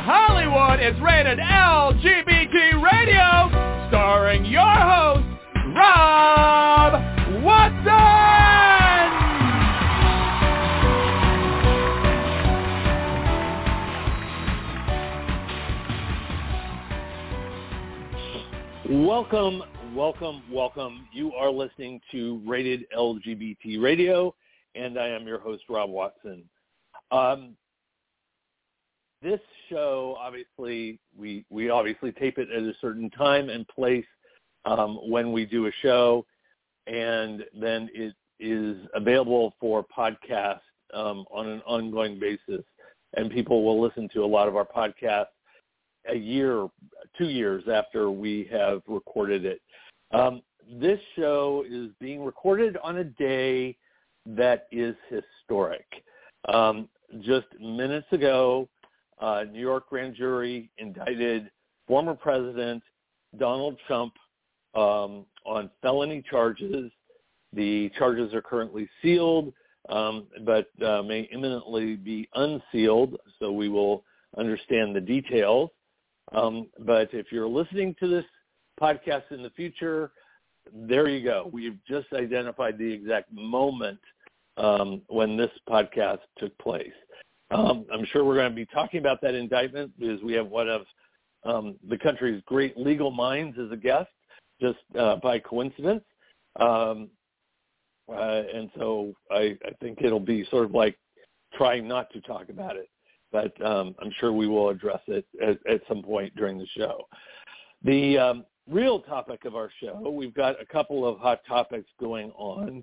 Hollywood is rated LGBT Radio, starring your host, Rob Watson! Welcome, welcome, welcome. You are listening to Rated LGBT Radio, and I am your host, Rob Watson. Um, this show, obviously, we, we obviously tape it at a certain time and place um, when we do a show, and then it is available for podcast um, on an ongoing basis, and people will listen to a lot of our podcasts a year, two years after we have recorded it. Um, this show is being recorded on a day that is historic. Um, just minutes ago, uh, New York grand jury indicted former President Donald Trump um, on felony charges. The charges are currently sealed, um, but uh, may imminently be unsealed, so we will understand the details. Um, but if you're listening to this podcast in the future, there you go. We've just identified the exact moment um, when this podcast took place. Um, I'm sure we're going to be talking about that indictment because we have one of um, the country's great legal minds as a guest, just uh, by coincidence. Um, uh, and so I, I think it'll be sort of like trying not to talk about it, but um, I'm sure we will address it at, at some point during the show. The um, real topic of our show, we've got a couple of hot topics going on.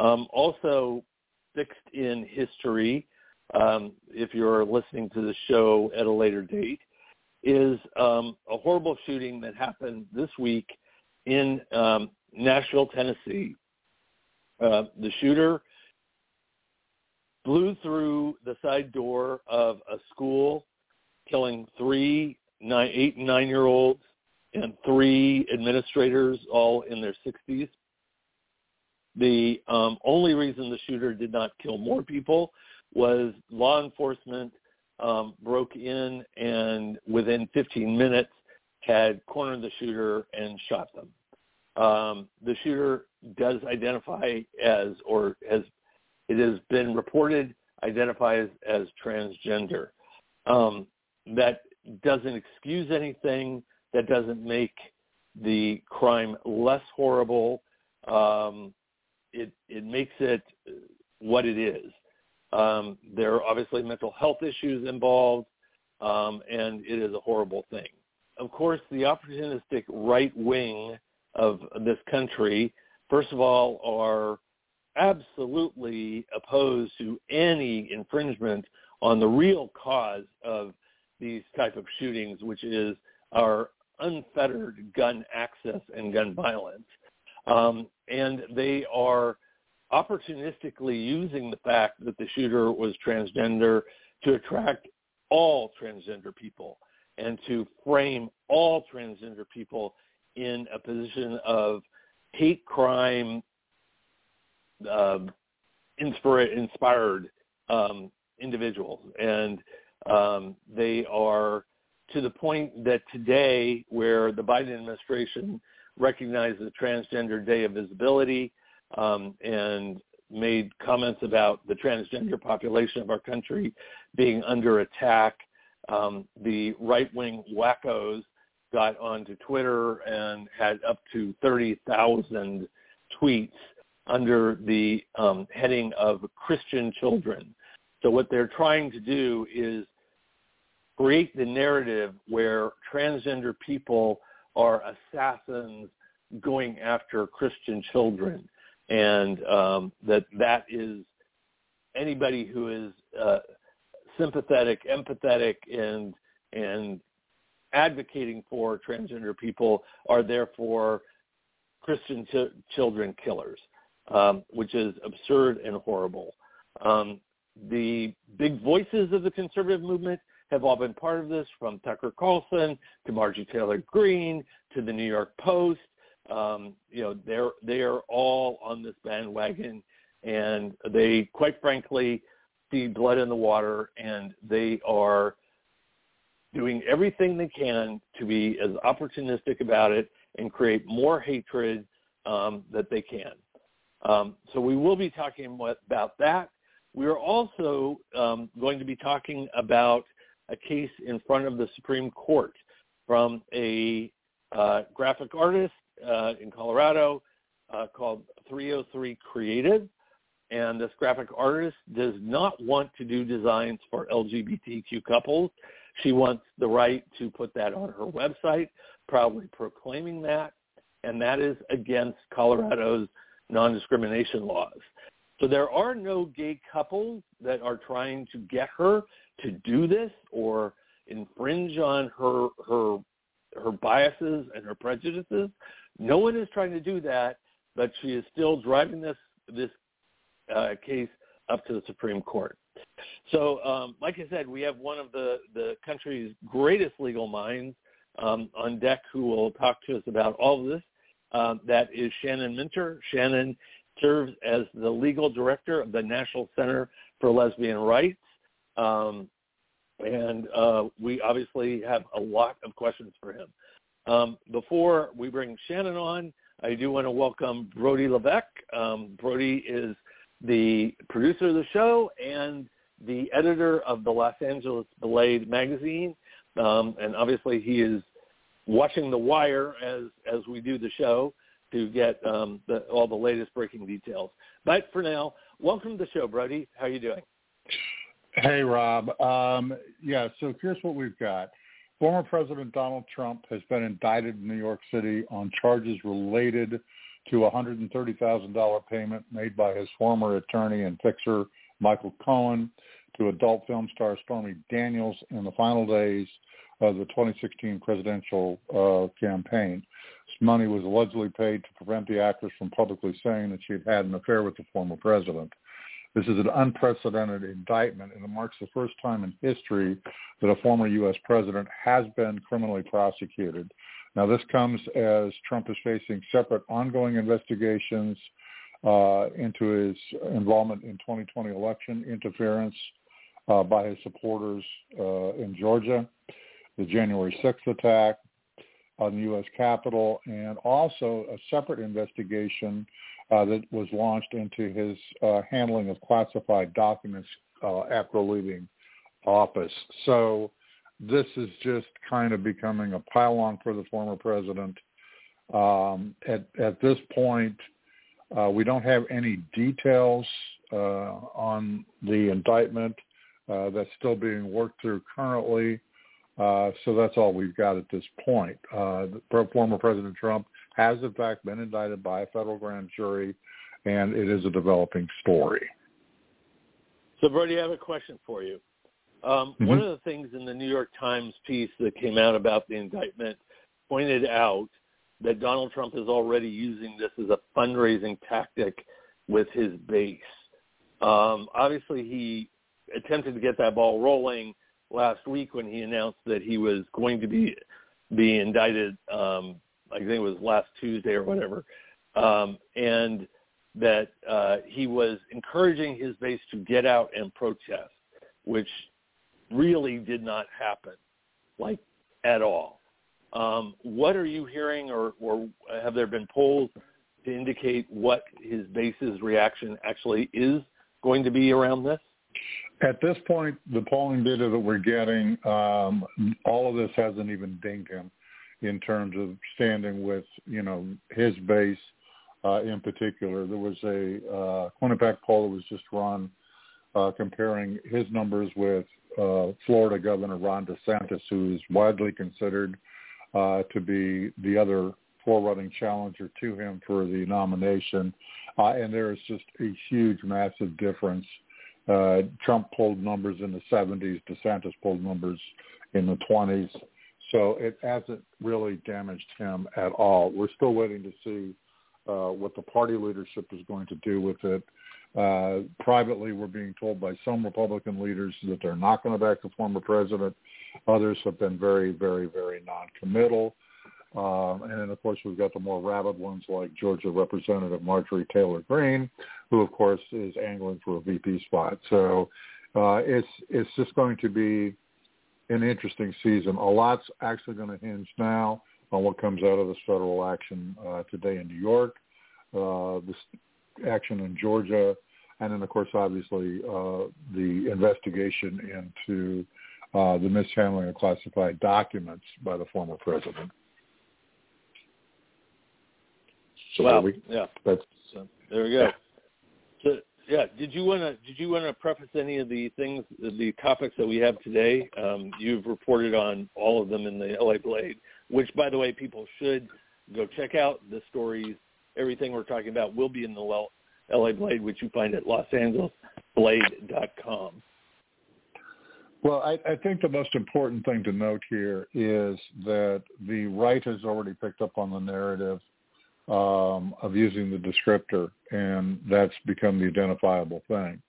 Um, also fixed in history, um, if you're listening to the show at a later date, is um, a horrible shooting that happened this week in um, Nashville, Tennessee. Uh, the shooter blew through the side door of a school, killing three nine, eight and nine-year-olds and three administrators, all in their 60s. The um, only reason the shooter did not kill more people was law enforcement um, broke in and within 15 minutes had cornered the shooter and shot them. Um, the shooter does identify as, or has, it has been reported, identifies as transgender. Um, that doesn't excuse anything. That doesn't make the crime less horrible. Um, it it makes it what it is. Um, there are obviously mental health issues involved, um, and it is a horrible thing. Of course, the opportunistic right wing of this country, first of all, are absolutely opposed to any infringement on the real cause of these type of shootings, which is our unfettered gun access and gun violence. Um, and they are opportunistically using the fact that the shooter was transgender to attract all transgender people and to frame all transgender people in a position of hate crime inspira- inspired um, individuals. And um, they are to the point that today where the Biden administration recognizes the Transgender Day of Visibility um, and made comments about the transgender population of our country being under attack. Um, the right-wing wackos got onto Twitter and had up to 30,000 tweets under the um, heading of Christian children. So what they're trying to do is create the narrative where transgender people are assassins going after Christian children and um, that that is anybody who is uh, sympathetic, empathetic, and and advocating for transgender people are therefore Christian ch- children killers, um, which is absurd and horrible. Um, the big voices of the conservative movement have all been part of this, from Tucker Carlson to Marjorie Taylor Greene to the New York Post um, you know, they're they are all on this bandwagon, and they, quite frankly, see blood in the water, and they are doing everything they can to be as opportunistic about it and create more hatred um, that they can. Um, so we will be talking about that. We are also um, going to be talking about a case in front of the Supreme Court from a uh, graphic artist uh, in Colorado uh, called 303 Creative. And this graphic artist does not want to do designs for LGBTQ couples. She wants the right to put that on her website, proudly proclaiming that. And that is against Colorado's non-discrimination laws. So there are no gay couples that are trying to get her to do this or infringe on her her her biases and her prejudices. No one is trying to do that, but she is still driving this this uh, case up to the Supreme Court. So, um, like I said, we have one of the the country's greatest legal minds um, on deck who will talk to us about all of this. Um, that is Shannon Minter. Shannon serves as the legal director of the National Center for Lesbian Rights. Um, and uh, we obviously have a lot of questions for him. Um, before we bring Shannon on, I do want to welcome Brody Levesque. Um, Brody is the producer of the show and the editor of the Los Angeles Blade magazine. Um, and obviously he is watching the wire as, as we do the show to get um, the, all the latest breaking details. But for now, welcome to the show, Brody. How are you doing? Hey, Rob. Um, yeah, so here's what we've got. Former President Donald Trump has been indicted in New York City on charges related to a $130,000 payment made by his former attorney and fixer, Michael Cohen, to adult film star Stormy Daniels in the final days of the 2016 presidential uh, campaign. This money was allegedly paid to prevent the actress from publicly saying that she had had an affair with the former president. This is an unprecedented indictment, and it marks the first time in history that a former U.S. president has been criminally prosecuted. Now, this comes as Trump is facing separate ongoing investigations uh, into his involvement in 2020 election interference uh, by his supporters uh, in Georgia, the January 6th attack on the U.S. Capitol, and also a separate investigation uh, that was launched into his uh, handling of classified documents uh, after leaving office. So this is just kind of becoming a pile-on for the former president. Um, at, at this point, uh, we don't have any details uh, on the indictment uh, that's still being worked through currently. so that's all we've got at this point. former President Trump has in fact been indicted by a federal grand jury, and it is a developing story. So, Brody, I have a question for you. Um, mm-hmm. One of the things in the New York Times piece that came out about the indictment pointed out that Donald Trump is already using this as a fundraising tactic with his base. Um, obviously, he attempted to get that ball rolling last week when he announced that he was going to be be indicted um, I think it was last Tuesday or whatever, um, and that uh, he was encouraging his base to get out and protest, which really did not happen, like at all. Um, what are you hearing, or, or have there been polls to indicate what his base's reaction actually is going to be around this? At this point, the polling data that we're getting, um, all of this hasn't even dinged him in terms of standing with you know his base uh, in particular. There was a uh, Quinnipiac poll that was just run uh, comparing his numbers with uh, Florida Governor Ron DeSantis, who is widely considered uh, to be the other forerunning challenger to him for the nomination. Uh, and there is just a huge, massive difference. Uh, Trump pulled numbers in the 70s. DeSantis pulled numbers in the 20s. So it hasn't really damaged him at all. We're still waiting to see uh, what the party leadership is going to do with it. Uh, privately, we're being told by some Republican leaders that they're not going to back the former president. Others have been very, very, very non-committal. Um, and then, of course, we've got the more rabid ones like Georgia Representative Marjorie Taylor Greene, who, of course, is angling for a VP spot. So uh, it's it's just going to be an interesting season. A lot's actually going to hinge now on what comes out of this federal action uh, today in New York, uh, this action in Georgia, and then of course obviously uh, the investigation into uh, the mishandling of classified documents by the former president. So wow. We, yeah. That's, so there we go. Yeah. Yeah. Did you want to did you want to preface any of the things the topics that we have today? Um, you've reported on all of them in the LA Blade, which by the way, people should go check out the stories. Everything we're talking about will be in the LA Blade, which you find at losangelesblade.com. Well, I, I think the most important thing to note here is that the right has already picked up on the narrative um, of using the descriptor, and that's become the identifiable thing.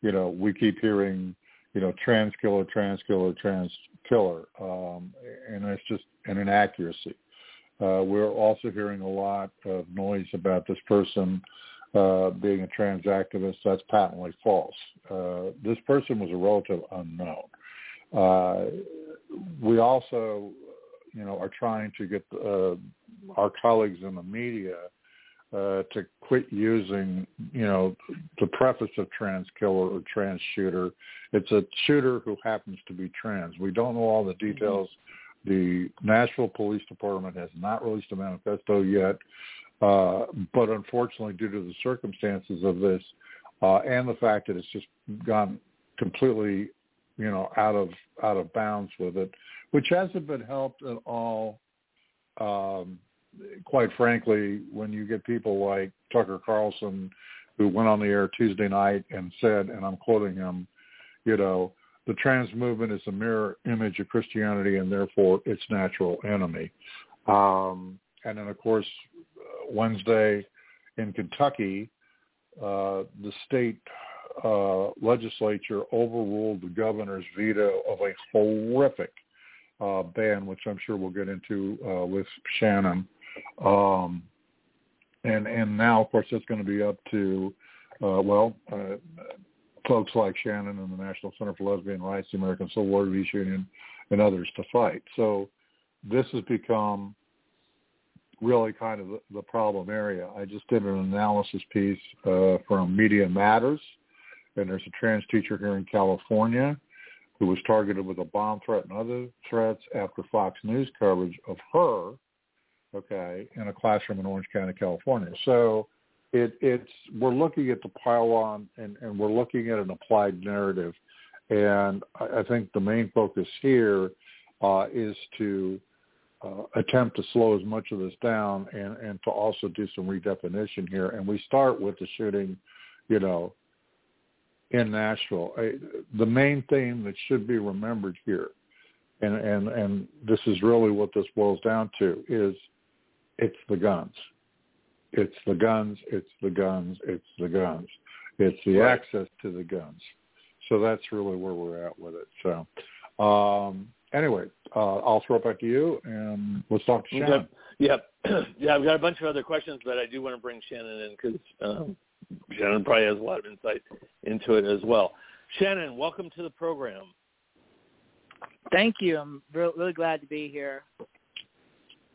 You know, we keep hearing, you know, trans killer, trans killer, trans killer, um, and it's just an inaccuracy. Uh, we're also hearing a lot of noise about this person uh, being a trans activist. That's patently false. Uh, this person was a relative unknown. Uh, we also, you know, are trying to get uh, our colleagues in the media uh, to quit using, you know, the preface of trans killer or trans shooter. It's a shooter who happens to be trans. We don't know all the details. Mm-hmm. The Nashville Police Department has not released a manifesto yet, uh, but unfortunately, due to the circumstances of this uh, and the fact that it's just gone completely, you know, out of out of bounds with it, which hasn't been helped at all um, quite frankly, when you get people like Tucker Carlson, who went on the air Tuesday night and said, and I'm quoting him, you know, the trans movement is a mirror image of Christianity and therefore its natural enemy. Um, and then, of course, Wednesday in Kentucky, uh, the state uh, legislature overruled the governor's veto of a horrific uh, ban, which I'm sure we'll get into uh, with Shannon. Um, and and now, of course, it's going to be up to uh, well, uh, folks like Shannon and the National Center for Lesbian Rights, the American Civil Liberties Union, and others to fight. So this has become really kind of the, the problem area. I just did an analysis piece uh, from Media Matters, and there's a trans teacher here in California who was targeted with a bomb threat and other threats after Fox News coverage of her okay, in a classroom in Orange County, California. So it, it's we're looking at the pile-on and, and we're looking at an applied narrative, and I, I think the main focus here uh, is to uh, attempt to slow as much of this down and, and to also do some redefinition here. And we start with the shooting, you know, in Nashville. I, the main thing that should be remembered here, and, and, and this is really what this boils down to, is it's the guns. It's the guns, it's the guns, it's the guns. It's the right. access to the guns. So that's really where we're at with it. So um, anyway, uh, I'll throw it back to you and let's talk to Shannon. Yeah, yeah, I've got a bunch of other questions, but I do want to bring Shannon in because um, Shannon probably has a lot of insight into it as well. Shannon, welcome to the program. Thank you. I'm really glad to be here.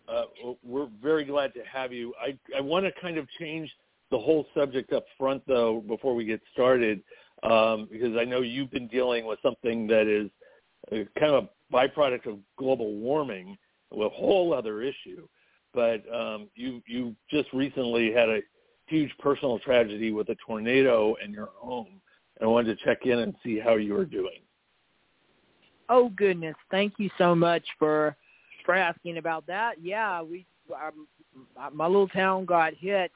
Uh, we're very glad to have you. I, I want to kind of change the whole subject up front, though, before we get started, um, because I know you've been dealing with something that is kind of a byproduct of global warming, a whole other issue. But um, you you just recently had a huge personal tragedy with a tornado in your home, and I wanted to check in and see how you were doing. Oh goodness, thank you so much for for asking about that. Yeah, we um, my little town got hit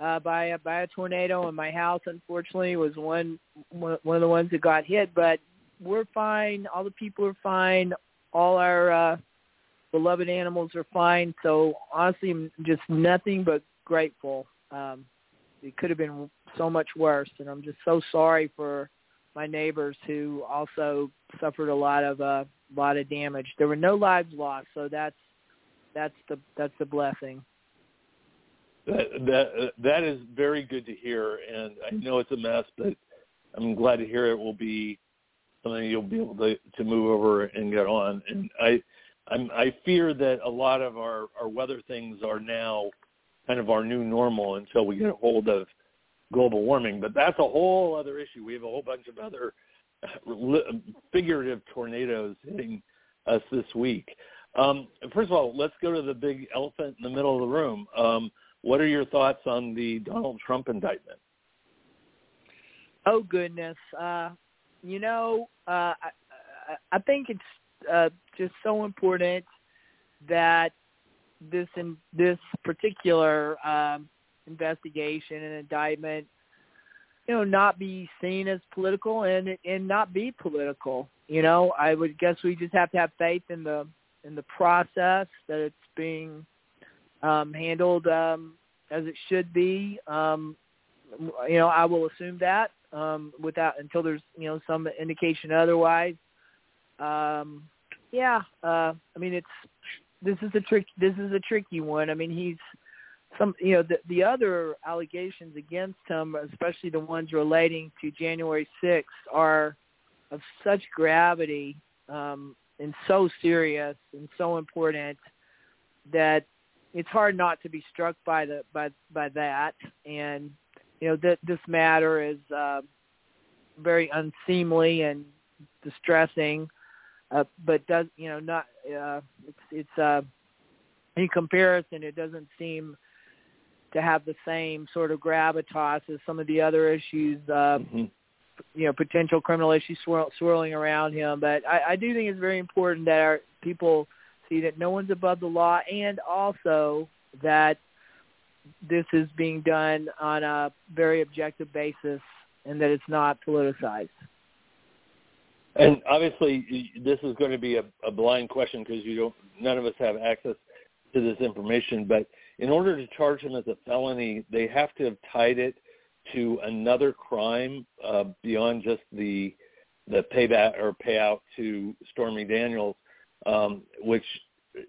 uh, by a by a tornado, and my house unfortunately was one one of the ones that got hit. But we're fine. All the people are fine. All our uh, beloved animals are fine. So honestly, just nothing but grateful. Um, it could have been so much worse, and I'm just so sorry for my neighbors who also suffered a lot of uh, lot of damage. There were no lives lost, so that's that's the that's the blessing. That that that is very good to hear, and I know it's a mess, but I'm glad to hear it will be something you'll be able to to move over and get on. And I I'm, I fear that a lot of our our weather things are now kind of our new normal until we get a hold of global warming. But that's a whole other issue. We have a whole bunch of other figurative tornadoes hitting us this week. Um, first of all, let's go to the big elephant in the middle of the room. Um, what are your thoughts on the Donald Trump indictment? Oh goodness, uh, you know, uh, I, I think it's uh, just so important that this in this particular um, investigation and indictment, you know, not be seen as political and and not be political. You know, I would guess we just have to have faith in the in the process that it's being um, handled um, as it should be. Um, you know, I will assume that um, without until there's you know some indication otherwise. Um, yeah, uh, I mean it's this is a trick. This is a tricky one. I mean he's some you know the the other allegations against him, especially the ones relating to January 6th, are of such gravity um, and so serious and so important that it's hard not to be struck by the by by that. And you know that this matter is uh, very unseemly and distressing uh, but does you know not uh, it's it's uh, in comparison it doesn't seem to have the same sort of gravitas as some of the other issues uh, mm-hmm you know potential criminal issues swirl, swirling around him. But I, I do think it's very important that our people see that no one's above the law, and also that this is being done on a very objective basis, and that it's not politicized. And obviously, this is going to be a, a blind question because you don't. None of us have access to this information. But in order to charge him as a felony, they have to have tied it to another crime uh, beyond just the the payback or payout to Stormy Daniels, um, which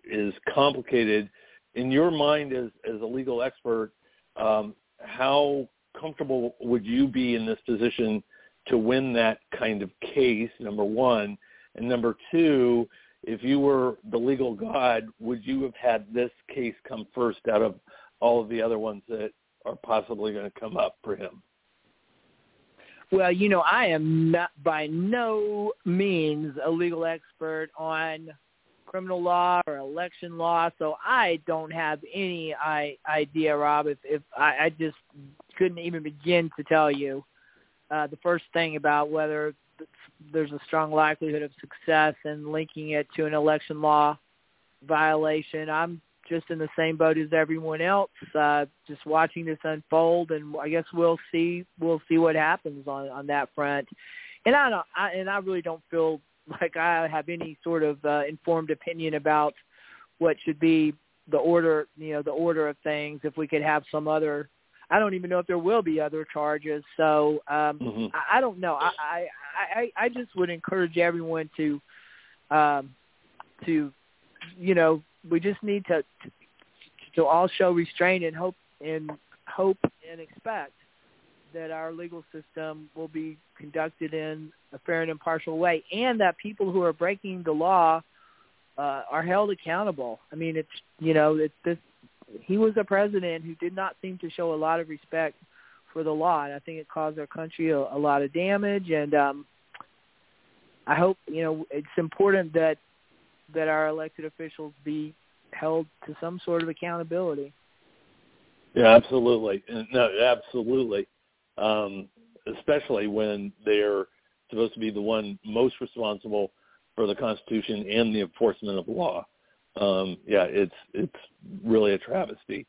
is complicated. In your mind, as as a legal expert, um, how comfortable would you be in this position to win that kind of case? Number one, and number two, if you were the legal god, would you have had this case come first out of all of the other ones that are possibly going to come up for him? Well, you know, I am not by no means a legal expert on criminal law or election law, so I don't have any I, idea, Rob. If, if I, I just couldn't even begin to tell you uh, the first thing about whether there's a strong likelihood of success in linking it to an election law violation. I'm just in the same boat as everyone else, uh, just watching this unfold, and I guess we'll see we'll see what happens on on that front. And I don't, I, and I really don't feel like I have any sort of uh, informed opinion about what should be the order, you know, the order of things. If we could have some other, I don't even know if there will be other charges. So um, mm-hmm. I, I don't know. I, I I I just would encourage everyone to um, to you know we just need to, to to all show restraint and hope and hope and expect that our legal system will be conducted in a fair and impartial way, and that people who are breaking the law uh, are held accountable. I mean, it's you know, it's this. He was a president who did not seem to show a lot of respect for the law, and I think it caused our country a, a lot of damage. And um, I hope you know it's important that that our elected officials be held to some sort of accountability. Yeah, absolutely. No, absolutely. Um, especially when they're supposed to be the one most responsible for the Constitution and the enforcement of law. Um, yeah, it's it's really a travesty.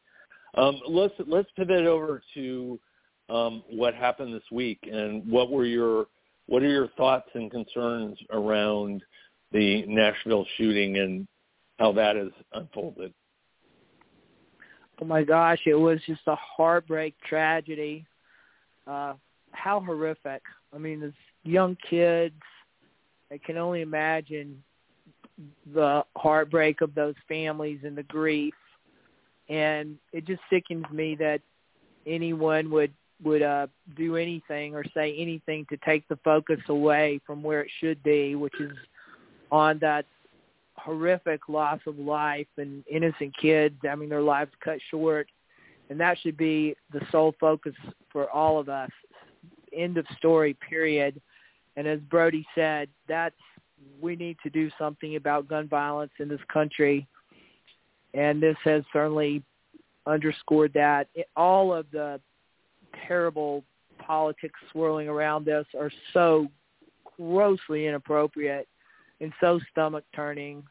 Um, let's let's pivot over to um, what happened this week and what were your what are your thoughts and concerns around the Nashville shooting and how that has unfolded. Oh my gosh, it was just a heartbreak tragedy. Uh, how horrific. I mean, as young kids, I can only imagine the heartbreak of those families and the grief. And it just sickens me that anyone would would uh, do anything or say anything to take the focus away from where it should be, which is on that horrific loss of life and innocent kids having I mean, their lives cut short. And that should be the sole focus for all of us. End of story, period. And as Brody said, that's we need to do something about gun violence in this country. And this has certainly underscored that. It, all of the terrible politics swirling around us are so grossly inappropriate and so stomach turning.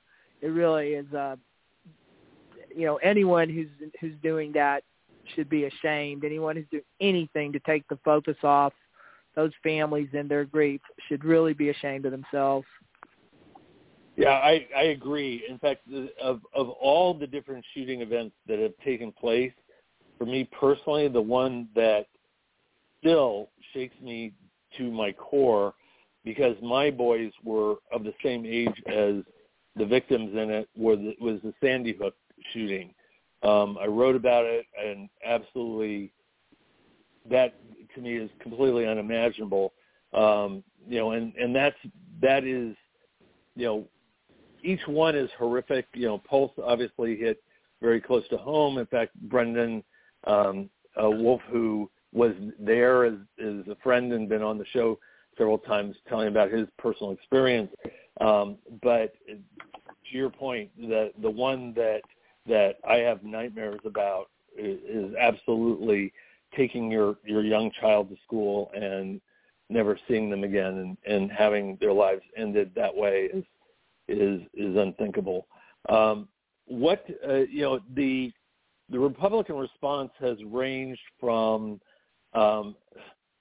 It really is uh you know, anyone who's who's doing that should be ashamed. Anyone who's doing anything to take the focus off those families and their grief should really be ashamed of themselves. Yeah, I, I agree. In fact, of of all the different shooting events that have taken place, for me personally, the one that still shakes me to my core because my boys were of the same age as the victims in it was was the Sandy Hook shooting. Um, I wrote about it, and absolutely, that to me is completely unimaginable. Um, you know, and and that's that is, you know, each one is horrific. You know, Pulse obviously hit very close to home. In fact, Brendan um, uh, Wolf, who was there as, as a friend and been on the show several times telling about his personal experience. Um, but to your point, the the one that that I have nightmares about is, is absolutely taking your your young child to school and never seeing them again and, and having their lives ended that way is is is unthinkable. Um, what uh, you know the the Republican response has ranged from um,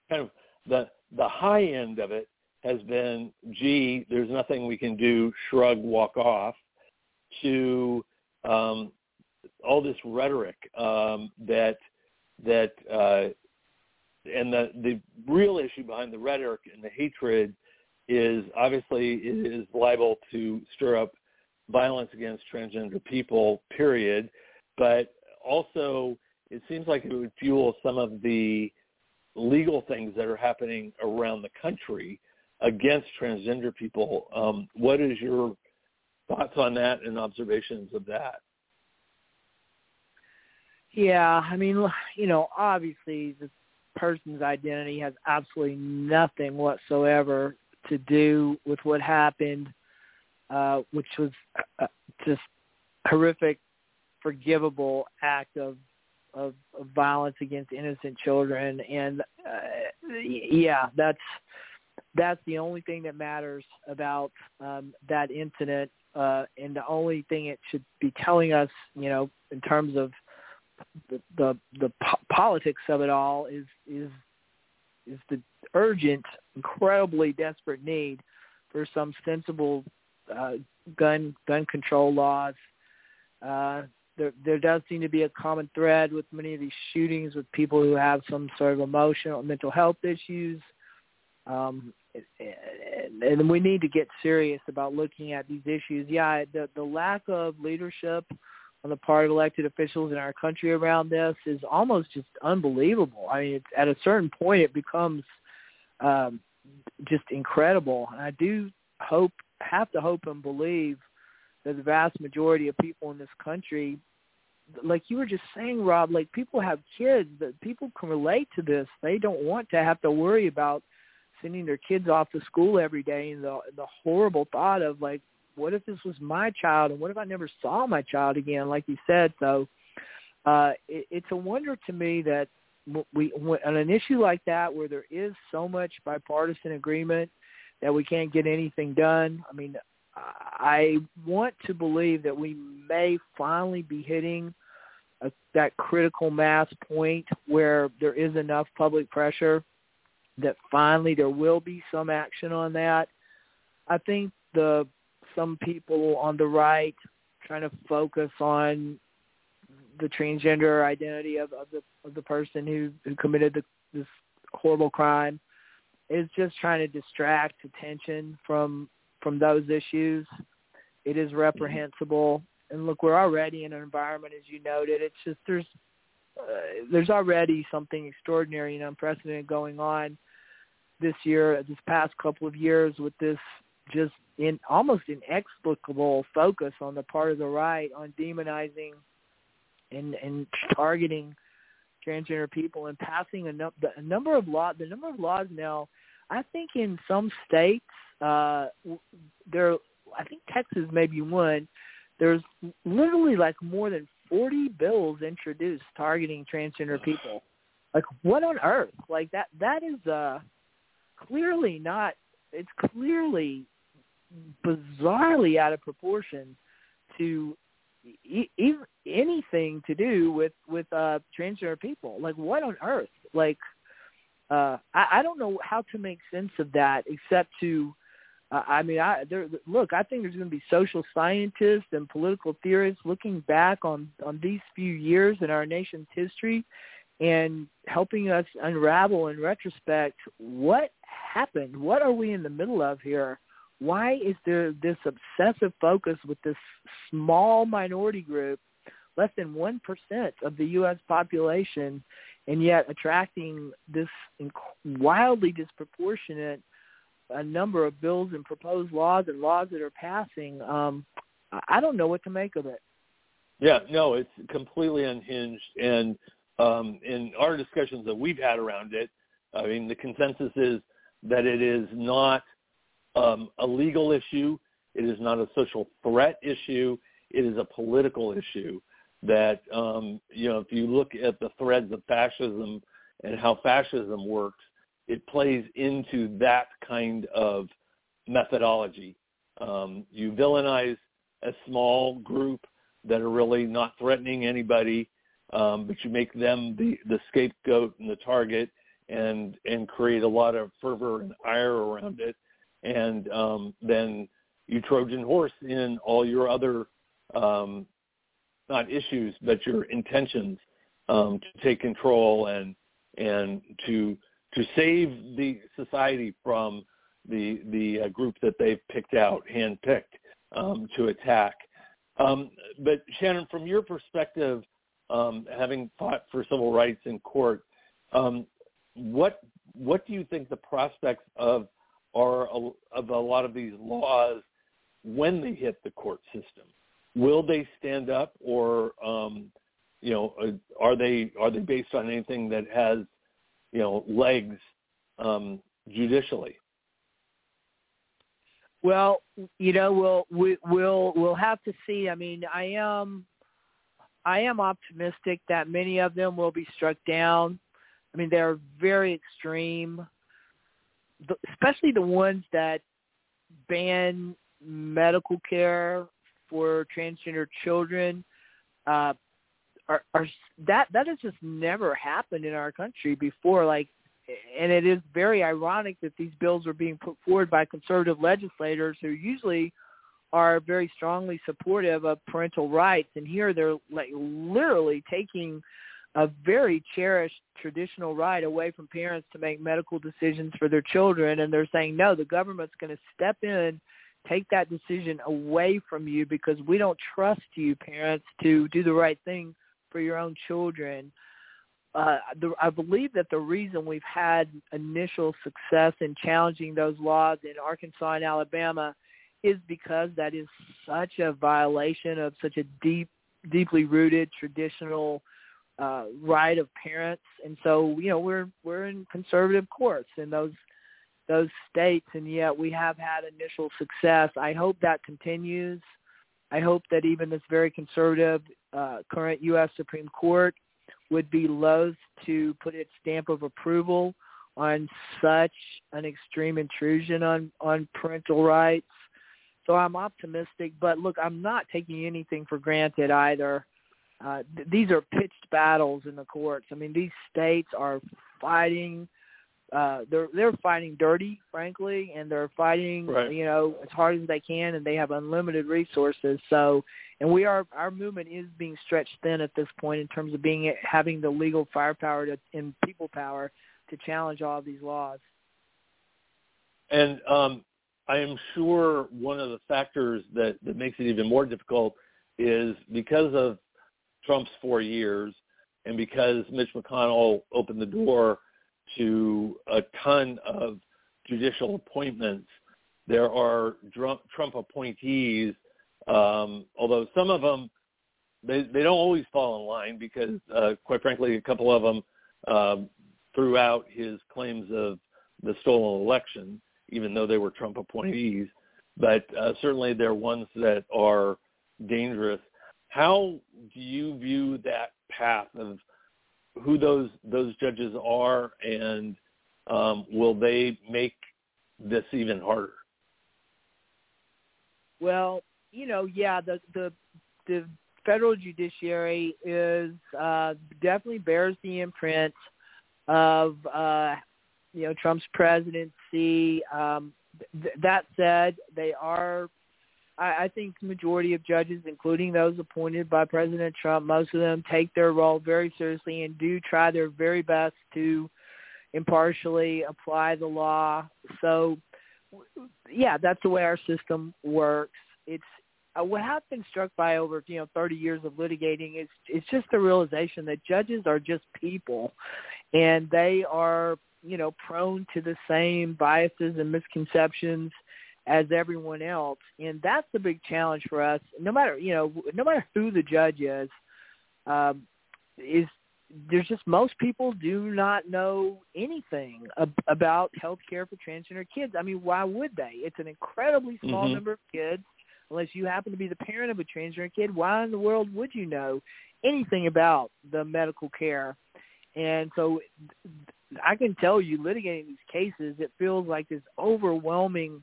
kind of the the high end of it has been, gee, there's nothing we can do, shrug, walk off, to um, all this rhetoric um, that that uh, and the the real issue behind the rhetoric and the hatred is obviously it is liable to stir up violence against transgender people, period. But also, it seems like it would fuel some of the legal things that are happening around the country against transgender people. Um, what is your thoughts on that and observations of that? Yeah, I mean, you know, obviously the person's identity has absolutely nothing whatsoever to do with what happened, uh, which was uh, just horrific, forgivable act of of, of violence against innocent children, and uh, yeah, that's that's the only thing that matters about um, that incident, uh, and the only thing it should be telling us, you know, in terms of the the, the po- politics of it all, is is is the urgent, incredibly desperate need for some sensible uh, gun gun control laws. Uh, there there does seem to be a common thread with many of these shootings with people who have some sort of emotional mental health issues. Um and, and we need to get serious about looking at these issues. Yeah the the lack of leadership on the part of elected officials in our country around this is almost just unbelievable. I mean it's at a certain point it becomes um just incredible. And i do hope have to hope and believe the vast majority of people in this country like you were just saying rob like people have kids that people can relate to this. They don't want to have to worry about sending their kids off to school every day and the the horrible thought of like what if this was my child and what if i never saw my child again like you said. So uh it, it's a wonder to me that we on an issue like that where there is so much bipartisan agreement that we can't get anything done. I mean I want to believe that we may finally be hitting a, that critical mass point where there is enough public pressure that finally there will be some action on that. I think the some people on the right trying to focus on the transgender identity of, of the of the person who who committed the, this horrible crime is just trying to distract attention from from those issues. It is reprehensible. And look, we're already in an environment, as you noted. It's just there's uh, there's already something extraordinary and unprecedented going on this year, this past couple of years, with this just in almost inexplicable focus on the part of the right on demonizing and and targeting transgender people and passing a, no, a number of law the number of laws now I think in some states uh there I think Texas may be one there's literally like more than 40 bills introduced targeting transgender people. Like what on earth? Like that that is uh clearly not it's clearly bizarrely out of proportion to e- e- anything to do with with uh transgender people. Like what on earth? Like uh i i don't know how to make sense of that except to uh, i mean i there look i think there's going to be social scientists and political theorists looking back on on these few years in our nation's history and helping us unravel in retrospect what happened what are we in the middle of here why is there this obsessive focus with this small minority group, less than 1% of the U.S. population, and yet attracting this wildly disproportionate a number of bills and proposed laws and laws that are passing. Um, I don't know what to make of it. Yeah, no, it's completely unhinged. And um, in our discussions that we've had around it, I mean, the consensus is that it is not – um, a legal issue. It is not a social threat issue. It is a political issue that, um, you know, if you look at the threads of fascism and how fascism works, it plays into that kind of methodology. Um, you villainize a small group that are really not threatening anybody, um, but you make them the, the scapegoat and the target and, and create a lot of fervor and ire around it and um, then you Trojan horse in all your other um, not issues but your intentions um, to take control and and to to save the society from the the uh, group that they've picked out, handpicked um, to attack. Um, but Shannon, from your perspective, um, having fought for civil rights in court, um, what what do you think the prospects of are of a lot of these laws when they hit the court system. Will they stand up, or um, you know, uh, are they are they based on anything that has you know legs um, judicially? Well, you know, we'll we, we'll we'll have to see. I mean, I am I am optimistic that many of them will be struck down. I mean, they're very extreme especially the ones that ban medical care for transgender children. Uh are are that that has just never happened in our country before like and it is very ironic that these bills are being put forward by conservative legislators who usually are very strongly supportive of parental rights and here they're like literally taking a very cherished traditional right away from parents to make medical decisions for their children and they're saying no the government's going to step in take that decision away from you because we don't trust you parents to do the right thing for your own children. Uh, the, I believe that the reason we've had initial success in challenging those laws in Arkansas and Alabama is because that is such a violation of such a deep, deeply rooted traditional uh, right of parents, and so you know we're we're in conservative courts in those those states, and yet we have had initial success. I hope that continues. I hope that even this very conservative uh, current U.S. Supreme Court would be loath to put its stamp of approval on such an extreme intrusion on on parental rights. So I'm optimistic, but look, I'm not taking anything for granted either uh, th- these are pitched battles in the courts. I mean, these states are fighting. Uh, they're they're fighting dirty, frankly, and they're fighting, right. you know, as hard as they can, and they have unlimited resources. So, and we are our movement is being stretched thin at this point in terms of being having the legal firepower to, and people power to challenge all of these laws. And um, I am sure one of the factors that, that makes it even more difficult is because of Trump's four years and because Mitch McConnell opened the door to a ton of judicial appointments, there are Trump appointees, um, although some of them they they don't always fall in line because, uh, quite frankly, a couple of them uh, threw out his claims of the stolen election, even though they were Trump appointees. But uh, certainly, they're ones that are dangerous. How do you view that path of who those those judges are, and um, will they make this even harder? Well, you know, yeah, the the the federal judiciary is uh, definitely bears the imprint of uh, you know Trump's presidency. Um, th- that said, they are. I, I think majority of judges, including those appointed by President Trump, most of them take their role very seriously and do try their very best to impartially apply the law. So, yeah, that's the way our system works. It's uh, what I've been struck by over you know 30 years of litigating is it's just the realization that judges are just people, and they are you know prone to the same biases and misconceptions as everyone else, and that's the big challenge for us. No matter you know no matter who the judge is, um, is there's just most people do not know anything ab- about health care for transgender kids. I mean, why would they? It's an incredibly small mm-hmm. number of kids unless you happen to be the parent of a transgender kid, why in the world would you know anything about the medical care? And so I can tell you, litigating these cases, it feels like this overwhelming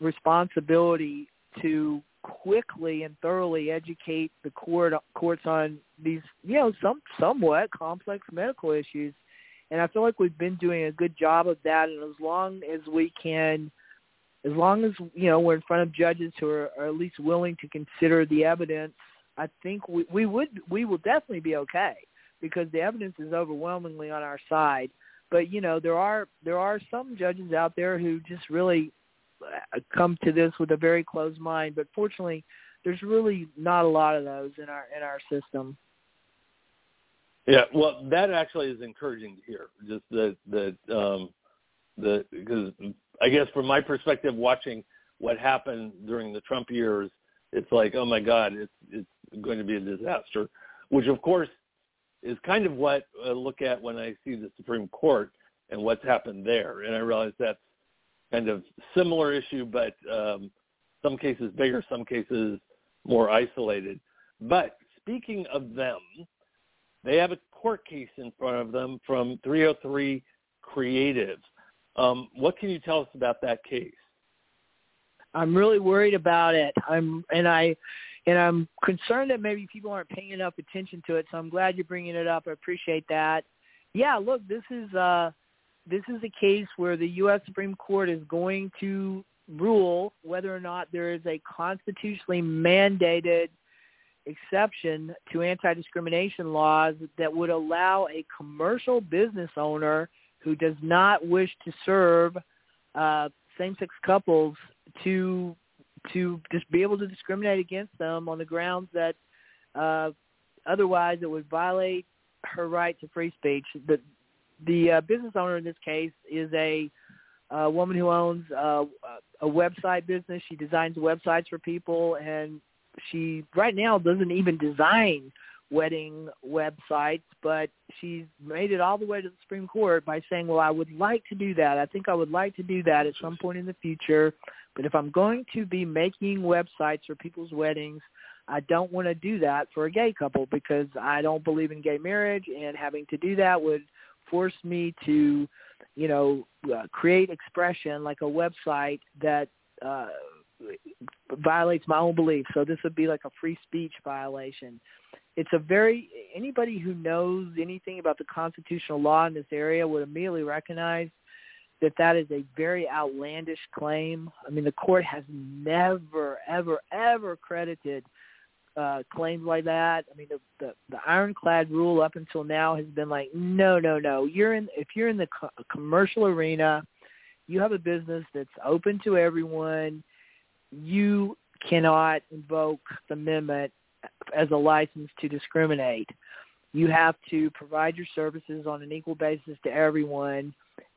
responsibility to quickly and thoroughly educate the court courts on these, you know, some somewhat complex medical issues. And I feel like we've been doing a good job of that. And as long as we can – as long as you know we're in front of judges who are, are at least willing to consider the evidence, I think we, we would we will definitely be okay because the evidence is overwhelmingly on our side. But you know there are there are some judges out there who just really come to this with a very closed mind. But fortunately, there's really not a lot of those in our in our system. Yeah, well, that actually is encouraging to hear. Just that that um, the because I guess from my perspective, watching what happened during the Trump years, it's like, oh my God, it's it's going to be a disaster. Which of course is kind of what I look at when I see the Supreme Court and what's happened there, and I realize that's kind of similar issue, but um, some cases bigger, some cases more isolated. But speaking of them, they have a court case in front of them from 303 Creative. Um, what can you tell us about that case? I'm really worried about it. I'm and I and I'm concerned that maybe people aren't paying enough attention to it. So I'm glad you're bringing it up. I appreciate that. Yeah, look, this is uh this is a case where the U.S. Supreme Court is going to rule whether or not there is a constitutionally mandated exception to anti-discrimination laws that would allow a commercial business owner who does not wish to serve uh, same-sex couples to to just be able to discriminate against them on the grounds that uh, otherwise it would violate her right to free speech. The the uh, business owner in this case is a a woman who owns uh, a website business. She designs websites for people, and she right now doesn't even design wedding websites, but she's made it all the way to the Supreme Court by saying, well, I would like to do that. I think I would like to do that at some point in the future. But if I'm going to be making websites for people's weddings, I don't want to do that for a gay couple because I don't believe in gay marriage and having to do that would force me to, you know, uh, create expression like a website that uh, violates my own beliefs. So this would be like a free speech violation it's a very anybody who knows anything about the constitutional law in this area would immediately recognize that that is a very outlandish claim. I mean, the court has never, ever, ever credited uh, claims like that. I mean, the, the the ironclad rule up until now has been like, no, no, no. You're in if you're in the co- commercial arena, you have a business that's open to everyone. You cannot invoke the amendment as a license to discriminate. you have to provide your services on an equal basis to everyone.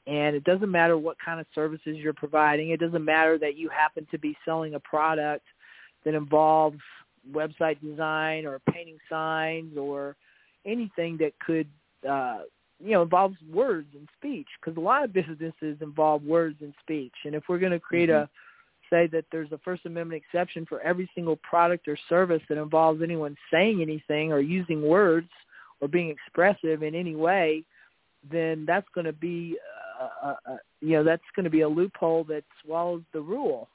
And it doesn't matter what kind of services you're providing. It doesn't matter that you happen to be selling a product that involves website design or painting signs or anything that could uh, you know involves words and speech because a lot of businesses involve words and speech and if we're going to create mm-hmm. a say that there's a first amendment exception for every single product or service that involves anyone saying anything or using words or being expressive in any way then that's going to be uh, uh, uh, you know that's going to be a loophole that swallows the rule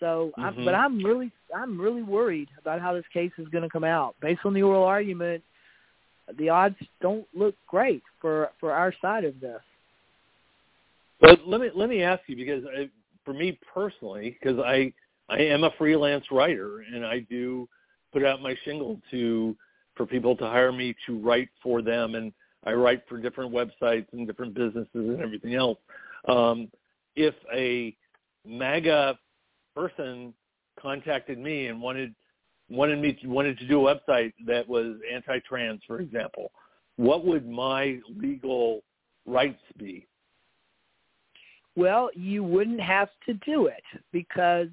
so mm-hmm. I, but i'm really i'm really worried about how this case is going to come out based on the oral argument the odds don't look great for for our side of this. But let me let me ask you because I, for me personally, because I I am a freelance writer and I do put out my shingle to for people to hire me to write for them and I write for different websites and different businesses and everything else. Um, if a MAGA person contacted me and wanted wanted me to, wanted to do a website that was anti-trans, for example, what would my legal rights be? Well, you wouldn't have to do it because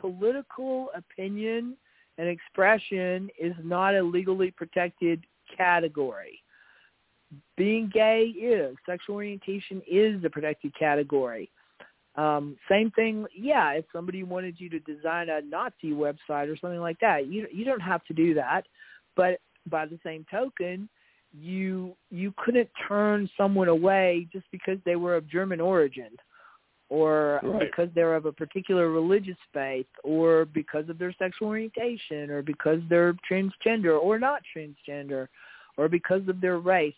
political opinion and expression is not a legally protected category. Being gay is. Sexual orientation is a protected category. Um, same thing, yeah. If somebody wanted you to design a Nazi website or something like that, you you don't have to do that. But by the same token, you you couldn't turn someone away just because they were of German origin, or right. because they're of a particular religious faith, or because of their sexual orientation, or because they're transgender or not transgender, or because of their race.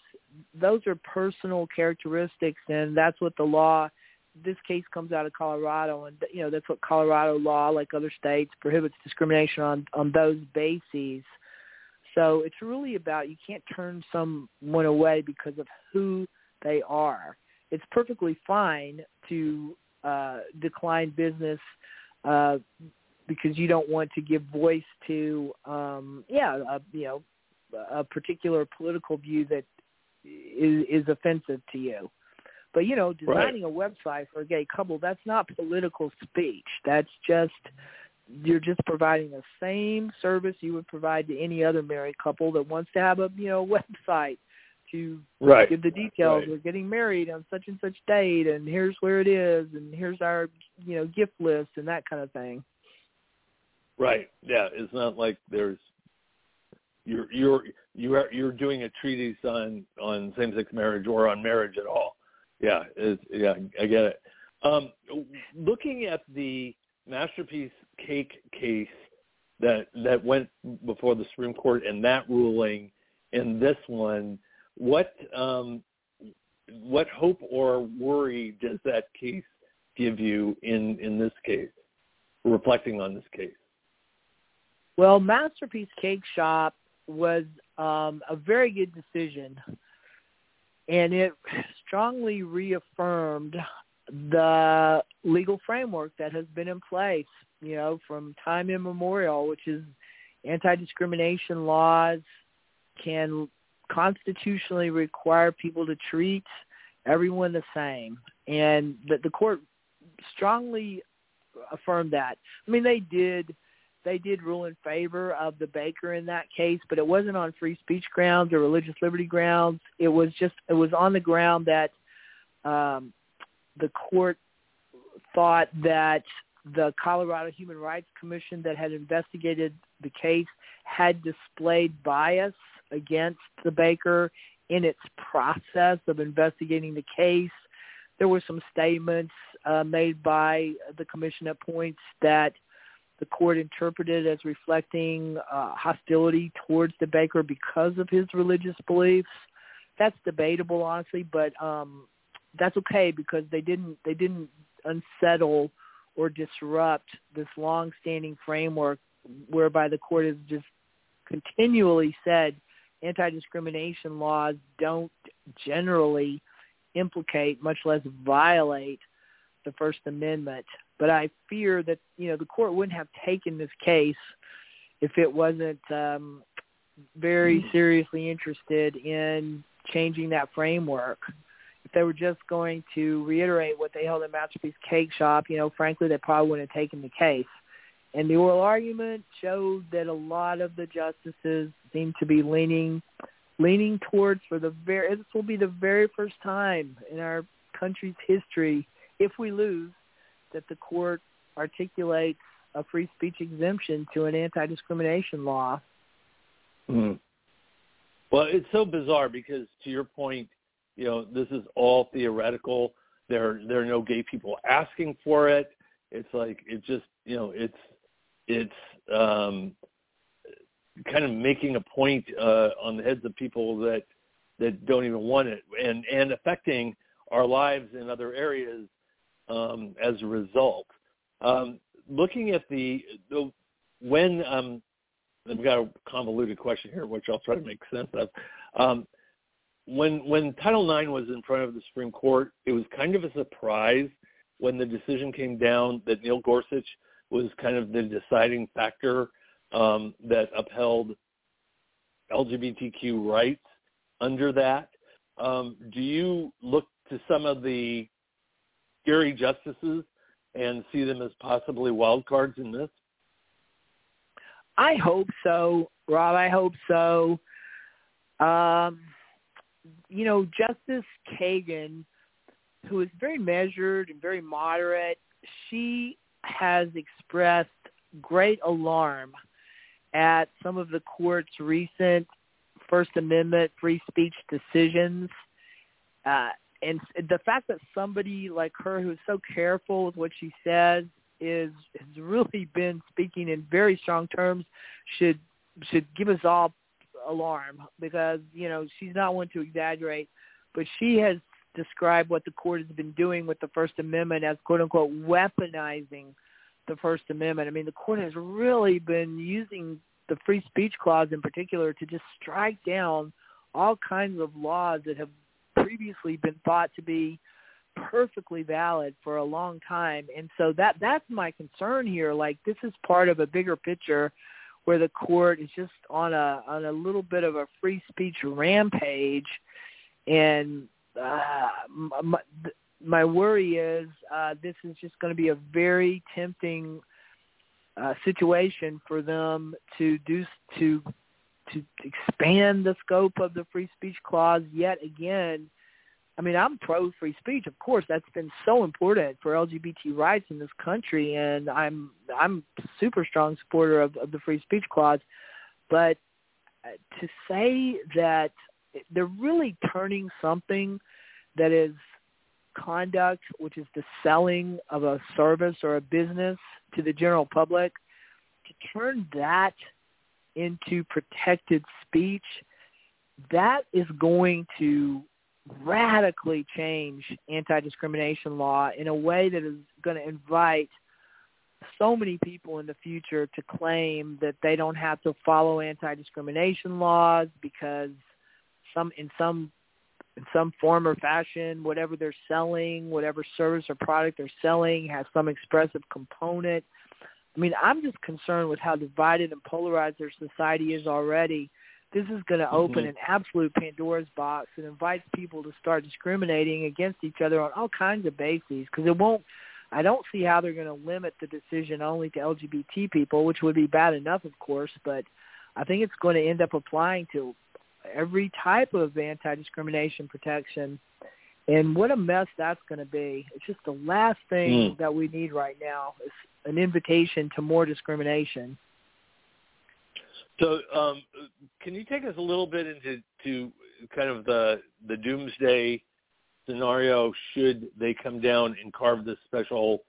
Those are personal characteristics, and that's what the law this case comes out of Colorado, and you know that's what Colorado law, like other states, prohibits discrimination on on those bases. So it's really about you can't turn someone away because of who they are. It's perfectly fine to uh, decline business uh, because you don't want to give voice to, um, yeah, a, you know, a particular political view that is, is offensive to you. But you know, designing right. a website for a gay couple, that's not political speech. That's just you're just providing the same service you would provide to any other married couple that wants to have a you know website to right. give the details. Right. We're getting married on such and such date, and here's where it is, and here's our you know gift list and that kind of thing. Right. Yeah. It's not like there's you're you're you're you're doing a treatise on on same sex marriage or on marriage at all yeah, yeah, I get it. Um, looking at the masterpiece cake case that that went before the Supreme Court and that ruling, and this one, what um, what hope or worry does that case give you in in this case, reflecting on this case? Well, Masterpiece Cake Shop was um, a very good decision and it strongly reaffirmed the legal framework that has been in place, you know, from time immemorial, which is anti-discrimination laws can constitutionally require people to treat everyone the same. And the, the court strongly affirmed that. I mean, they did – they did rule in favor of the baker in that case, but it wasn't on free speech grounds or religious liberty grounds. It was just it was on the ground that um, the court thought that the Colorado Human Rights Commission that had investigated the case had displayed bias against the baker in its process of investigating the case. There were some statements uh, made by the commission at points that the court interpreted as reflecting uh, hostility towards the baker because of his religious beliefs. That's debatable, honestly, but um, that's okay because they didn't they didn't unsettle or disrupt this long-standing framework whereby the court has just continually said anti-discrimination laws don't generally implicate, much less violate, the First Amendment. But I fear that you know the court wouldn't have taken this case if it wasn't um, very seriously interested in changing that framework. If they were just going to reiterate what they held in Masterpiece Cake Shop, you know, frankly, they probably wouldn't have taken the case. And the oral argument showed that a lot of the justices seem to be leaning leaning towards for the very this will be the very first time in our country's history if we lose that the court articulates a free speech exemption to an anti-discrimination law. Mm. Well, it's so bizarre because to your point, you know, this is all theoretical. There there are no gay people asking for it. It's like it just, you know, it's it's um kind of making a point uh, on the heads of people that that don't even want it, and and affecting our lives in other areas um, as a result. Um, looking at the, the when um, I've got a convoluted question here, which I'll try to make sense of. Um, when when Title IX was in front of the Supreme Court, it was kind of a surprise when the decision came down that Neil Gorsuch was kind of the deciding factor um, that upheld LGBTQ rights under that. Um, do you look to some of the scary justices and see them as possibly wild cards in this? I hope so, Rob. I hope so. Um, you know, Justice Kagan, who is very measured and very moderate, she has expressed great alarm at some of the court's recent First Amendment free speech decisions. Uh, and the fact that somebody like her who's so careful with what she says is has really been speaking in very strong terms should should give us all alarm because you know she's not one to exaggerate but she has described what the court has been doing with the first amendment as quote unquote weaponizing the First Amendment. I mean, the court has really been using the free speech clause in particular to just strike down all kinds of laws that have previously been thought to be perfectly valid for a long time. And so that that's my concern here. Like this is part of a bigger picture where the court is just on a on a little bit of a free speech rampage and uh, my, my worry is uh, this is just going to be a very tempting uh, situation for them to do to to expand the scope of the free speech clause yet again. I mean, I'm pro free speech, of course. That's been so important for LGBT rights in this country, and I'm I'm super strong supporter of, of the free speech clause. But uh, to say that they're really turning something that is conduct, which is the selling of a service or a business to the general public, to turn that into protected speech, that is going to radically change anti-discrimination law in a way that is going to invite so many people in the future to claim that they don't have to follow anti-discrimination laws because some in some in some form or fashion, whatever they're selling, whatever service or product they're selling has some expressive component. I mean, I'm just concerned with how divided and polarized their society is already. This is going to mm-hmm. open an absolute Pandora's box and invites people to start discriminating against each other on all kinds of bases because it won't I don't see how they're going to limit the decision only to LGBT people, which would be bad enough, of course, but I think it's going to end up applying to every type of anti-discrimination protection. And what a mess that's going to be. It's just the last thing mm. that we need right now is an invitation to more discrimination. So, um, can you take us a little bit into to kind of the the doomsday scenario? Should they come down and carve this special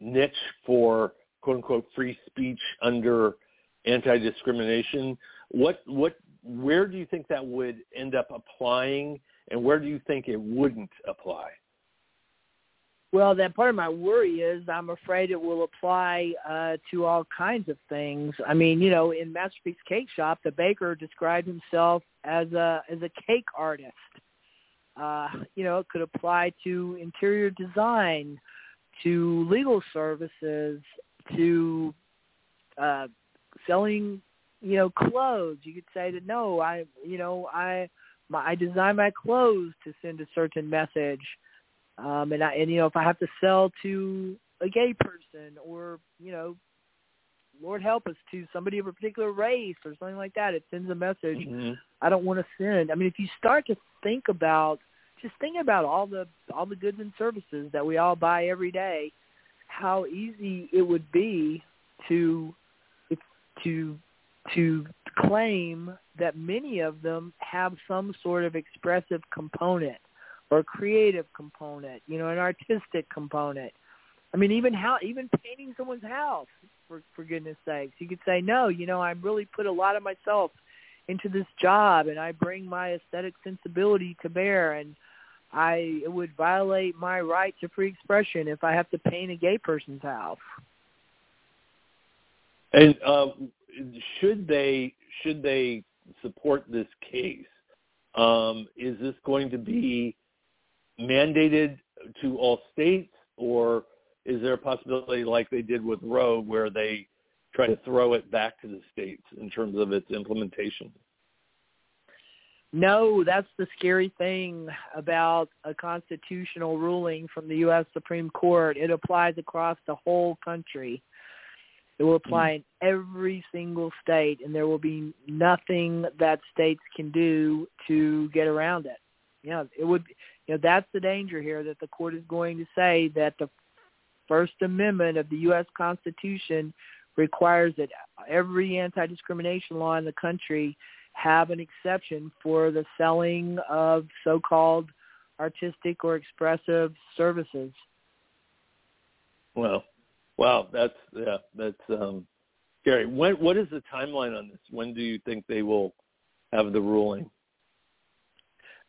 niche for "quote unquote" free speech under anti-discrimination? What what where do you think that would end up applying, and where do you think it wouldn't apply? Well, that part of my worry is I'm afraid it will apply uh, to all kinds of things. I mean, you know, in Masterpiece Cake Shop, the baker described himself as a as a cake artist. Uh, you know, it could apply to interior design, to legal services, to uh, selling you know, clothes. You could say that no, I, you know, I, my, I design my clothes to send a certain message, um, and I, and you know, if I have to sell to a gay person or you know, Lord help us to somebody of a particular race or something like that, it sends a message. Mm-hmm. I don't want to send. I mean, if you start to think about, just think about all the all the goods and services that we all buy every day, how easy it would be to to to claim that many of them have some sort of expressive component or creative component, you know, an artistic component. I mean, even how even painting someone's house, for for goodness sakes, you could say, no, you know, I really put a lot of myself into this job, and I bring my aesthetic sensibility to bear, and I it would violate my right to free expression if I have to paint a gay person's house. And uh, should they should they support this case? Um, is this going to be mandated to all states, or is there a possibility, like they did with Roe, where they try to throw it back to the states in terms of its implementation? No, that's the scary thing about a constitutional ruling from the U.S. Supreme Court. It applies across the whole country. It will mm-hmm. apply in every single state, and there will be nothing that states can do to get around it. You know, it would. You know, that's the danger here that the court is going to say that the First Amendment of the U.S. Constitution requires that every anti-discrimination law in the country have an exception for the selling of so-called artistic or expressive services. Well, wow, that's yeah, that's um, scary. When what is the timeline on this? When do you think they will have the ruling?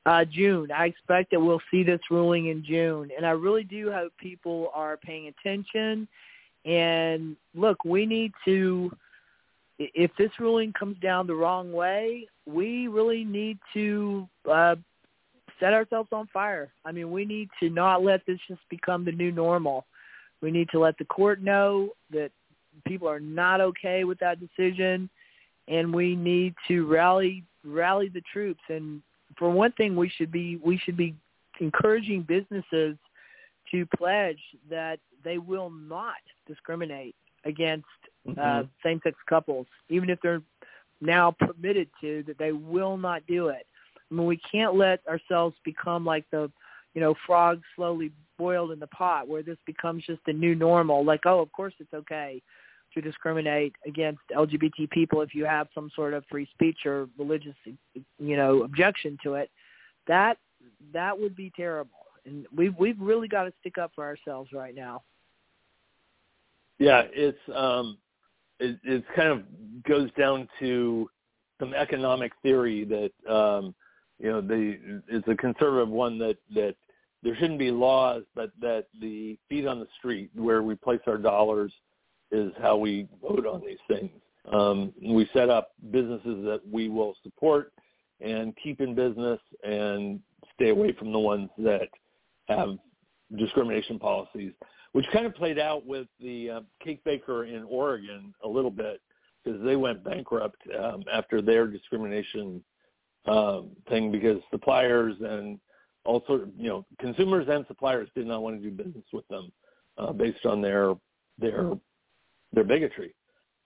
Uh, June. I expect that we'll see this ruling in June, and I really do hope people are paying attention. And look, we need to if this ruling comes down the wrong way, we really need to uh, set ourselves on fire. I mean, we need to not let this just become the new normal. We need to let the court know that people are not okay with that decision, and we need to rally rally the troops. And for one thing, we should be we should be encouraging businesses to pledge that they will not discriminate against mm-hmm. uh, same-sex couples, even if they're now permitted to, that they will not do it. I mean, we can't let ourselves become like the, you know, frog slowly boiled in the pot, where this becomes just a new normal. Like, oh, of course it's okay to discriminate against LGBT people if you have some sort of free speech or religious, you know, objection to it. That that would be terrible, and we've we've really got to stick up for ourselves right now. Yeah, it's um, it, it kind of goes down to some economic theory that um, you know the it's a conservative one that that there shouldn't be laws, but that the feet on the street where we place our dollars is how we vote on these things. Um, we set up businesses that we will support and keep in business and stay away from the ones that have discrimination policies which kind of played out with the uh, cake baker in Oregon a little bit because they went bankrupt um, after their discrimination um, thing because suppliers and also you know consumers and suppliers did not want to do business with them uh, based on their their their bigotry.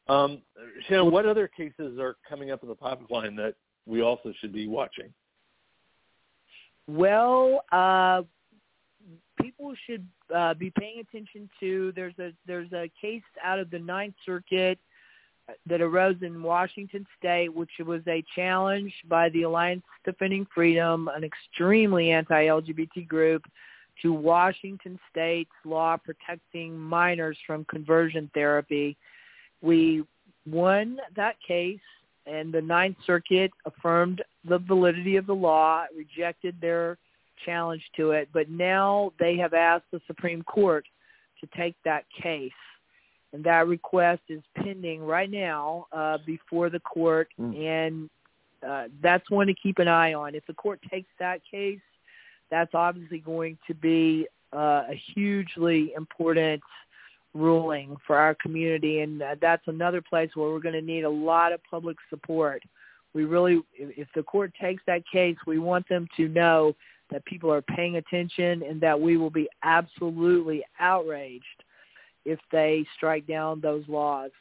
Um, Shannon, what other cases are coming up in the pipeline that we also should be watching? Well, uh, people should uh, be paying attention to. There's a there's a case out of the Ninth Circuit that arose in Washington State, which was a challenge by the Alliance Defending Freedom, an extremely anti-LGBT group, to Washington State's law protecting minors from conversion therapy. We won that case, and the Ninth Circuit affirmed the validity of the law, rejected their challenge to it, but now they have asked the Supreme Court to take that case. And that request is pending right now uh, before the court, mm. and uh, that's one to keep an eye on. If the court takes that case, that's obviously going to be uh, a hugely important ruling for our community, and uh, that's another place where we're going to need a lot of public support. We really, if the court takes that case, we want them to know that people are paying attention and that we will be absolutely outraged if they strike down those laws.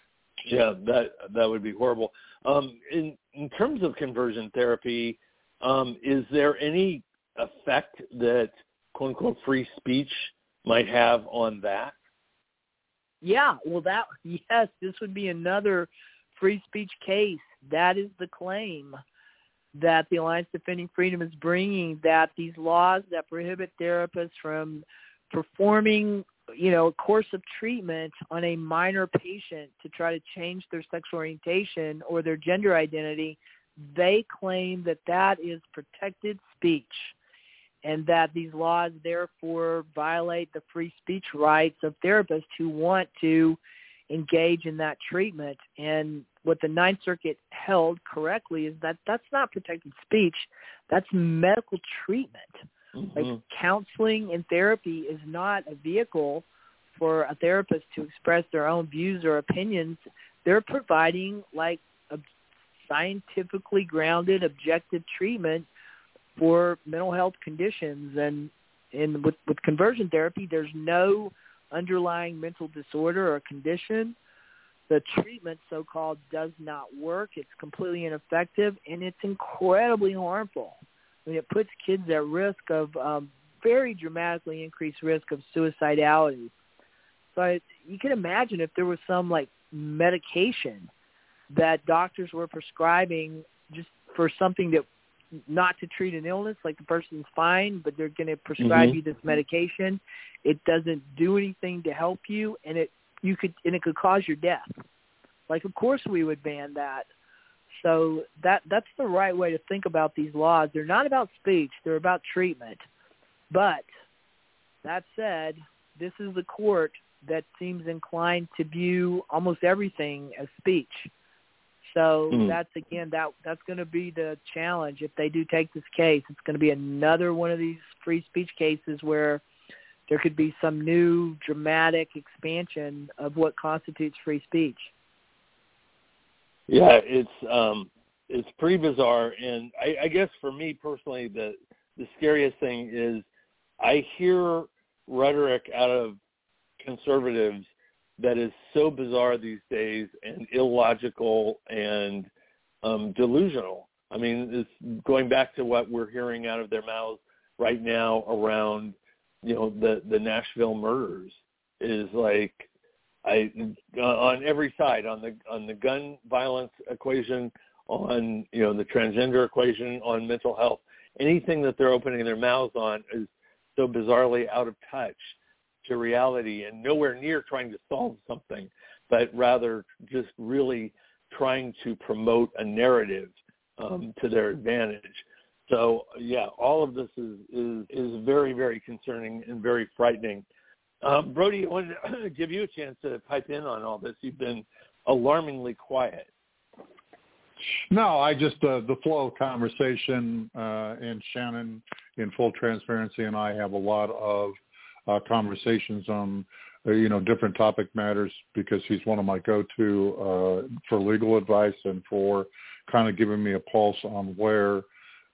Yeah, that that would be horrible. Um, in in terms of conversion therapy, um, is there any effect that quote unquote free speech might have on that? Yeah, well, that yes, this would be another free speech case. That is the claim that the Alliance Defending Freedom is bringing. That these laws that prohibit therapists from performing, you know, a course of treatment on a minor patient to try to change their sexual orientation or their gender identity, they claim that that is protected speech and that these laws therefore violate the free speech rights of therapists who want to engage in that treatment. And what the Ninth Circuit held correctly is that that's not protected speech, that's medical treatment. Mm-hmm. Like counseling and therapy is not a vehicle for a therapist to express their own views or opinions. They're providing like a scientifically grounded, objective treatment for mental health conditions. And with, with conversion therapy there's no underlying mental disorder or condition. The treatment so called does not work. It's completely ineffective and it's incredibly harmful. I mean, it puts kids at risk of um, very dramatically increased risk of suicidality. So I, you can imagine if there was some like medication that doctors were prescribing just for something that not to treat an illness, like the person's fine, but they're going to prescribe Mhm. you this medication. It doesn't do anything to help you, and it you could and it could cause your death. Like, of course, we would ban that. So that that's the right way to think about these laws. They're not about speech; they're about treatment. But that said, this is a court that seems inclined to view almost everything as speech. So Mm. that's again that that's going to be the challenge if they do take this case. It's going to be another one of these free speech cases where there could be some new dramatic expansion of what constitutes free speech. Yeah, it's um, it's pretty bizarre, and I, I guess for me personally, the the scariest thing is I hear rhetoric out of conservatives that is so bizarre these days and illogical and um, delusional. I mean, it's going back to what we're hearing out of their mouths right now around, you know, the the Nashville murders is like I on every side on the on the gun violence equation, on you know the transgender equation, on mental health, anything that they're opening their mouths on is so bizarrely out of touch to reality and nowhere near trying to solve something, but rather just really trying to promote a narrative um, to their advantage. So yeah, all of this is is, is very very concerning and very frightening. Um, Brody, I wanted to give you a chance to pipe in on all this. You've been alarmingly quiet. No, I just uh, the flow of conversation uh, and Shannon, in full transparency, and I have a lot of uh, conversations on uh, you know different topic matters because he's one of my go-to uh, for legal advice and for kind of giving me a pulse on where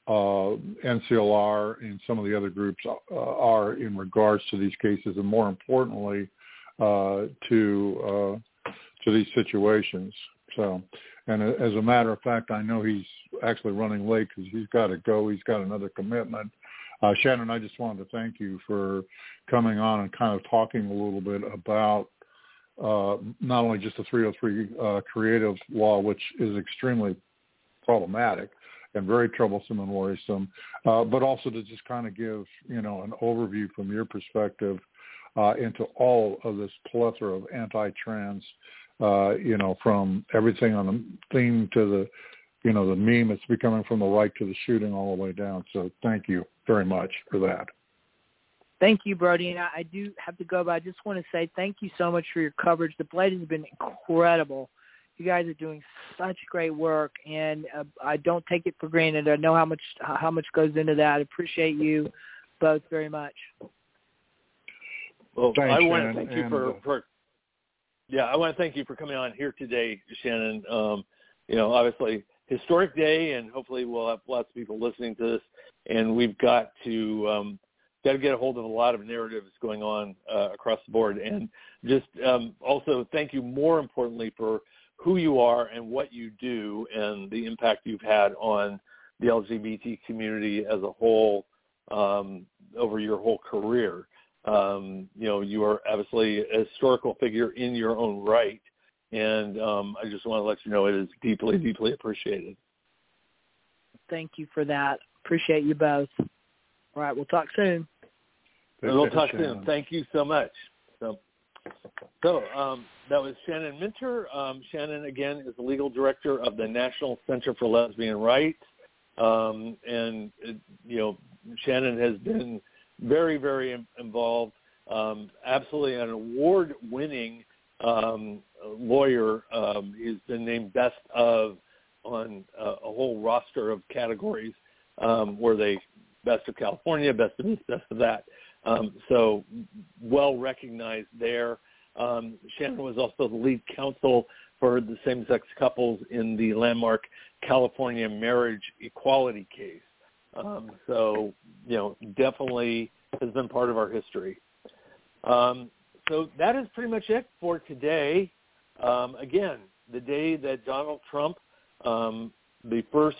uh, NCLR and some of the other groups uh, are in regards to these cases, and more importantly, uh, to uh, to these situations. So, and as a matter of fact, I know he's actually running late because he's got to go. He's got another commitment. Uh, Shannon, I just wanted to thank you for coming on and kind of talking a little bit about uh, not only just the 303 uh, creative law, which is extremely problematic and very troublesome and worrisome, uh, but also to just kind of give you know an overview from your perspective uh, into all of this plethora of anti-trans, uh, you know, from everything on the theme to the you know, the meme it's becoming from the right to the shooting all the way down. So thank you very much for that. Thank you, Brody. And I, I do have to go, but I just want to say thank you so much for your coverage. The Blade has been incredible. You guys are doing such great work, and uh, I don't take it for granted. I know how much how much goes into that. I appreciate you both very much. Well, Thanks, I want Shannon, to thank you and, for, uh, for Yeah, I want to thank you for coming on here today, Shannon. Um, you know, obviously historic day, and hopefully we'll have lots of people listening to this. And we've got to um, got to get a hold of a lot of narratives going on uh, across the board. And just um, also thank you more importantly for who you are and what you do and the impact you've had on the LGBT community as a whole um, over your whole career. Um, you know, you are obviously a historical figure in your own right, and um, I just want to let you know it is deeply, deeply appreciated. Thank you for that. Appreciate you both. All right, we'll talk soon. we'll talk soon. Thank you so much. So, so um, that was Shannon Minter. Um, Shannon, again, is the legal director of the National Center for Lesbian Rights. Um, and, you know, Shannon has been very, very involved, um, absolutely an award-winning um, lawyer. Um, he's been named best of on a, a whole roster of categories um, where they best of California, best of this, best of that. Um, so well recognized there. Um, Shannon was also the lead counsel for the same-sex couples in the landmark California marriage equality case. Um, so, you know, definitely has been part of our history. Um, so that is pretty much it for today. Um, again, the day that Donald Trump, um, the first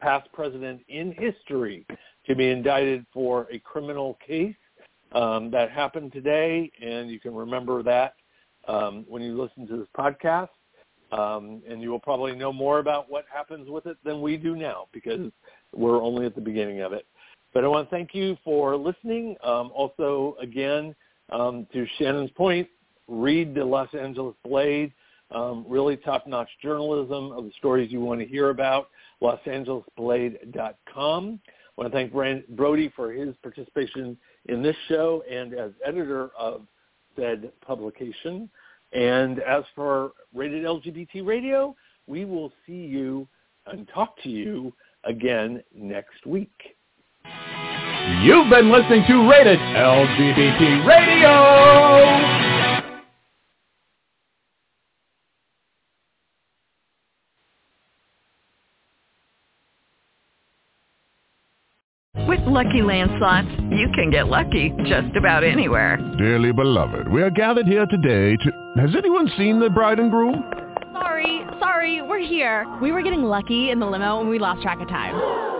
past president in history to be indicted for a criminal case, um, that happened today, and you can remember that um, when you listen to this podcast. Um, and you will probably know more about what happens with it than we do now because we're only at the beginning of it. But I want to thank you for listening. Um, also, again, um, to Shannon's point, read the Los Angeles Blade. Um, really top-notch journalism of the stories you want to hear about. LosAngelesBlade.com. I want to thank Brody for his participation in this show and as editor of said publication. And as for Rated LGBT Radio, we will see you and talk to you again next week. You've been listening to Rated LGBT Radio. With Lucky Land slots, you can get lucky just about anywhere. Dearly beloved, we are gathered here today to... Has anyone seen the bride and groom? Sorry, sorry, we're here. We were getting lucky in the limo and we lost track of time.